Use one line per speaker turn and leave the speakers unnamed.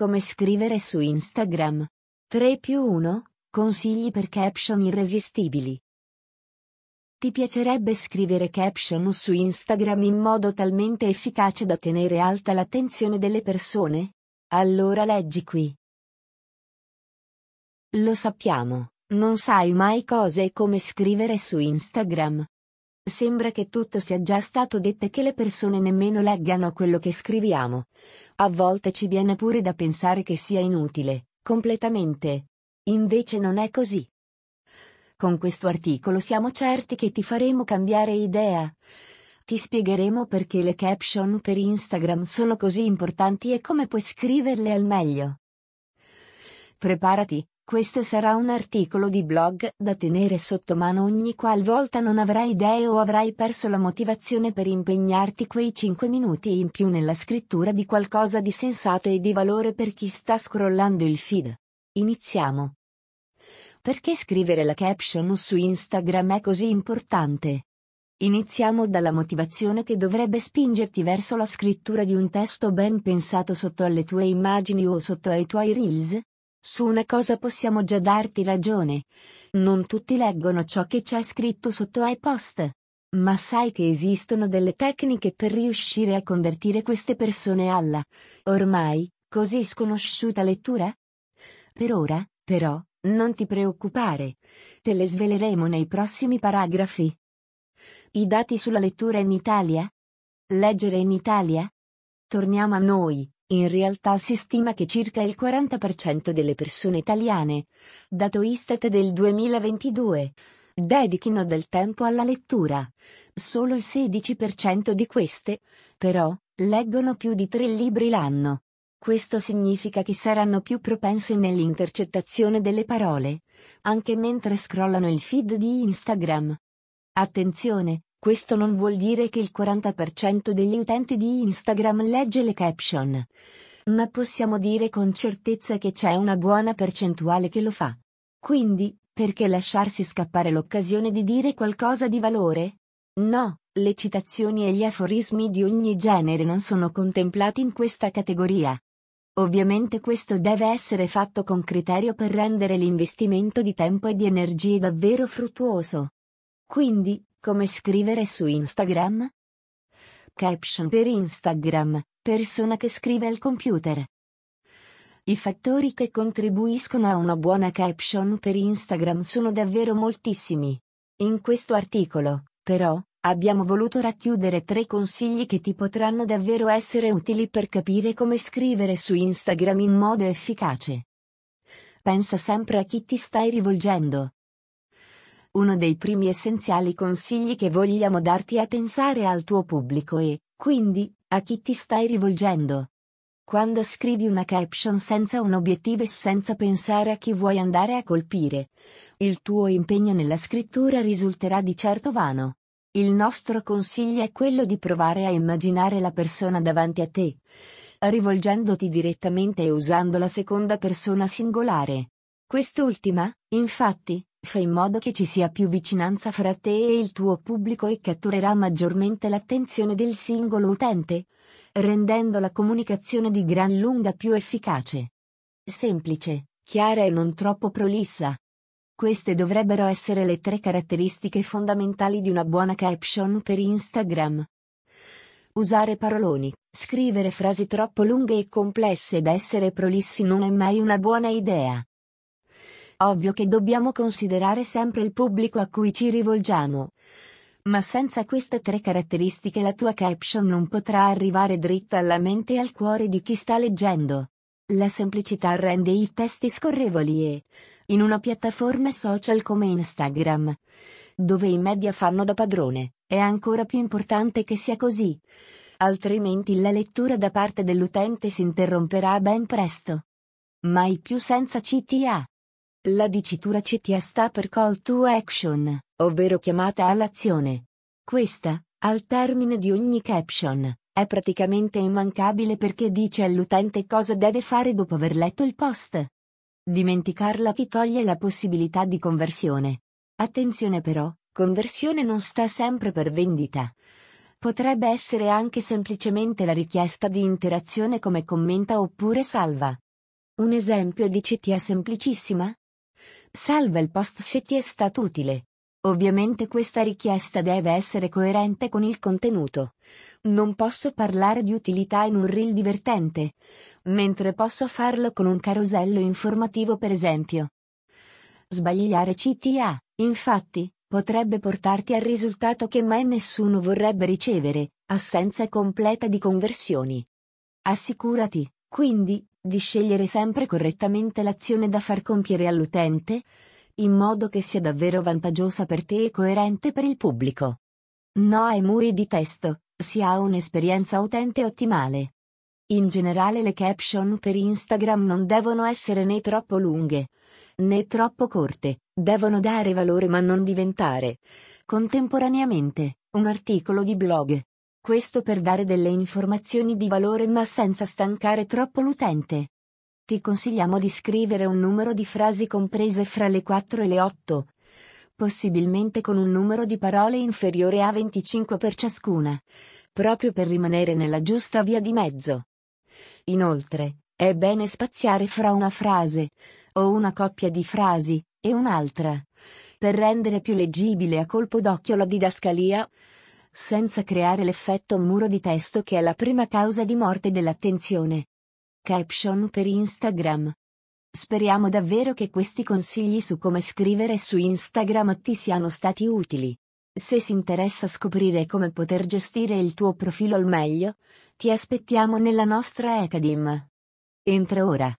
Come scrivere su Instagram. 3 più 1. Consigli per caption irresistibili. Ti piacerebbe scrivere caption su Instagram in modo talmente efficace da tenere alta l'attenzione delle persone? Allora leggi qui. Lo sappiamo, non sai mai cosa e come scrivere su Instagram. Sembra che tutto sia già stato detto e che le persone nemmeno leggano quello che scriviamo. A volte ci viene pure da pensare che sia inutile, completamente. Invece non è così. Con questo articolo siamo certi che ti faremo cambiare idea. Ti spiegheremo perché le caption per Instagram sono così importanti e come puoi scriverle al meglio. Preparati, questo sarà un articolo di blog da tenere sotto mano ogni qualvolta non avrai idee o avrai perso la motivazione per impegnarti quei 5 minuti in più nella scrittura di qualcosa di sensato e di valore per chi sta scrollando il feed. Iniziamo. Perché scrivere la caption su Instagram è così importante? Iniziamo dalla motivazione che dovrebbe spingerti verso la scrittura di un testo ben pensato sotto alle tue immagini o sotto ai tuoi reels. Su una cosa possiamo già darti ragione. Non tutti leggono ciò che c'è scritto sotto ai post. Ma sai che esistono delle tecniche per riuscire a convertire queste persone alla, ormai, così sconosciuta lettura? Per ora, però, non ti preoccupare. Te le sveleremo nei prossimi paragrafi. I dati sulla lettura in Italia? Leggere in Italia? Torniamo a noi. In realtà si stima che circa il 40% delle persone italiane, dato Istat del 2022, dedichino del tempo alla lettura. Solo il 16% di queste, però, leggono più di tre libri l'anno. Questo significa che saranno più propense nell'intercettazione delle parole, anche mentre scrollano il feed di Instagram. Attenzione, questo non vuol dire che il 40% degli utenti di Instagram legge le caption. Ma possiamo dire con certezza che c'è una buona percentuale che lo fa. Quindi, perché lasciarsi scappare l'occasione di dire qualcosa di valore? No, le citazioni e gli aforismi di ogni genere non sono contemplati in questa categoria. Ovviamente questo deve essere fatto con criterio per rendere l'investimento di tempo e di energie davvero fruttuoso. Quindi, come scrivere su Instagram? Caption per Instagram, persona che scrive al computer. I fattori che contribuiscono a una buona caption per Instagram sono davvero moltissimi. In questo articolo, però, Abbiamo voluto racchiudere tre consigli che ti potranno davvero essere utili per capire come scrivere su Instagram in modo efficace. Pensa sempre a chi ti stai rivolgendo. Uno dei primi essenziali consigli che vogliamo darti è pensare al tuo pubblico e, quindi, a chi ti stai rivolgendo. Quando scrivi una caption senza un obiettivo e senza pensare a chi vuoi andare a colpire, il tuo impegno nella scrittura risulterà di certo vano. Il nostro consiglio è quello di provare a immaginare la persona davanti a te, rivolgendoti direttamente e usando la seconda persona singolare. Quest'ultima, infatti, fa in modo che ci sia più vicinanza fra te e il tuo pubblico e catturerà maggiormente l'attenzione del singolo utente, rendendo la comunicazione di gran lunga più efficace. Semplice, chiara e non troppo prolissa. Queste dovrebbero essere le tre caratteristiche fondamentali di una buona caption per Instagram. Usare paroloni, scrivere frasi troppo lunghe e complesse ed essere prolissi non è mai una buona idea. Ovvio che dobbiamo considerare sempre il pubblico a cui ci rivolgiamo. Ma senza queste tre caratteristiche la tua caption non potrà arrivare dritta alla mente e al cuore di chi sta leggendo. La semplicità rende i testi scorrevoli e, in una piattaforma social come Instagram, dove i media fanno da padrone, è ancora più importante che sia così. Altrimenti la lettura da parte dell'utente si interromperà ben presto. Mai più senza CTA. La dicitura CTA sta per Call to Action, ovvero chiamata all'azione. Questa, al termine di ogni caption, è praticamente immancabile perché dice all'utente cosa deve fare dopo aver letto il post. Dimenticarla ti toglie la possibilità di conversione. Attenzione però, conversione non sta sempre per vendita. Potrebbe essere anche semplicemente la richiesta di interazione come commenta oppure salva. Un esempio di CTA semplicissima? Salva il post se ti è stato utile. Ovviamente questa richiesta deve essere coerente con il contenuto. Non posso parlare di utilità in un reel divertente, mentre posso farlo con un carosello informativo per esempio. Sbagliare CTA, infatti, potrebbe portarti al risultato che mai nessuno vorrebbe ricevere, assenza completa di conversioni. Assicurati, quindi, di scegliere sempre correttamente l'azione da far compiere all'utente, in modo che sia davvero vantaggiosa per te e coerente per il pubblico. No ai muri di testo, si ha un'esperienza utente ottimale. In generale le caption per Instagram non devono essere né troppo lunghe, né troppo corte, devono dare valore ma non diventare, contemporaneamente, un articolo di blog. Questo per dare delle informazioni di valore ma senza stancare troppo l'utente. Ti consigliamo di scrivere un numero di frasi comprese fra le 4 e le 8, possibilmente con un numero di parole inferiore a 25 per ciascuna, proprio per rimanere nella giusta via di mezzo. Inoltre, è bene spaziare fra una frase, o una coppia di frasi, e un'altra, per rendere più leggibile a colpo d'occhio la didascalia, senza creare l'effetto muro di testo che è la prima causa di morte dell'attenzione. Caption per Instagram. Speriamo davvero che questi consigli su come scrivere su Instagram ti siano stati utili. Se si interessa scoprire come poter gestire il tuo profilo al meglio, ti aspettiamo nella nostra Academy. Entra ora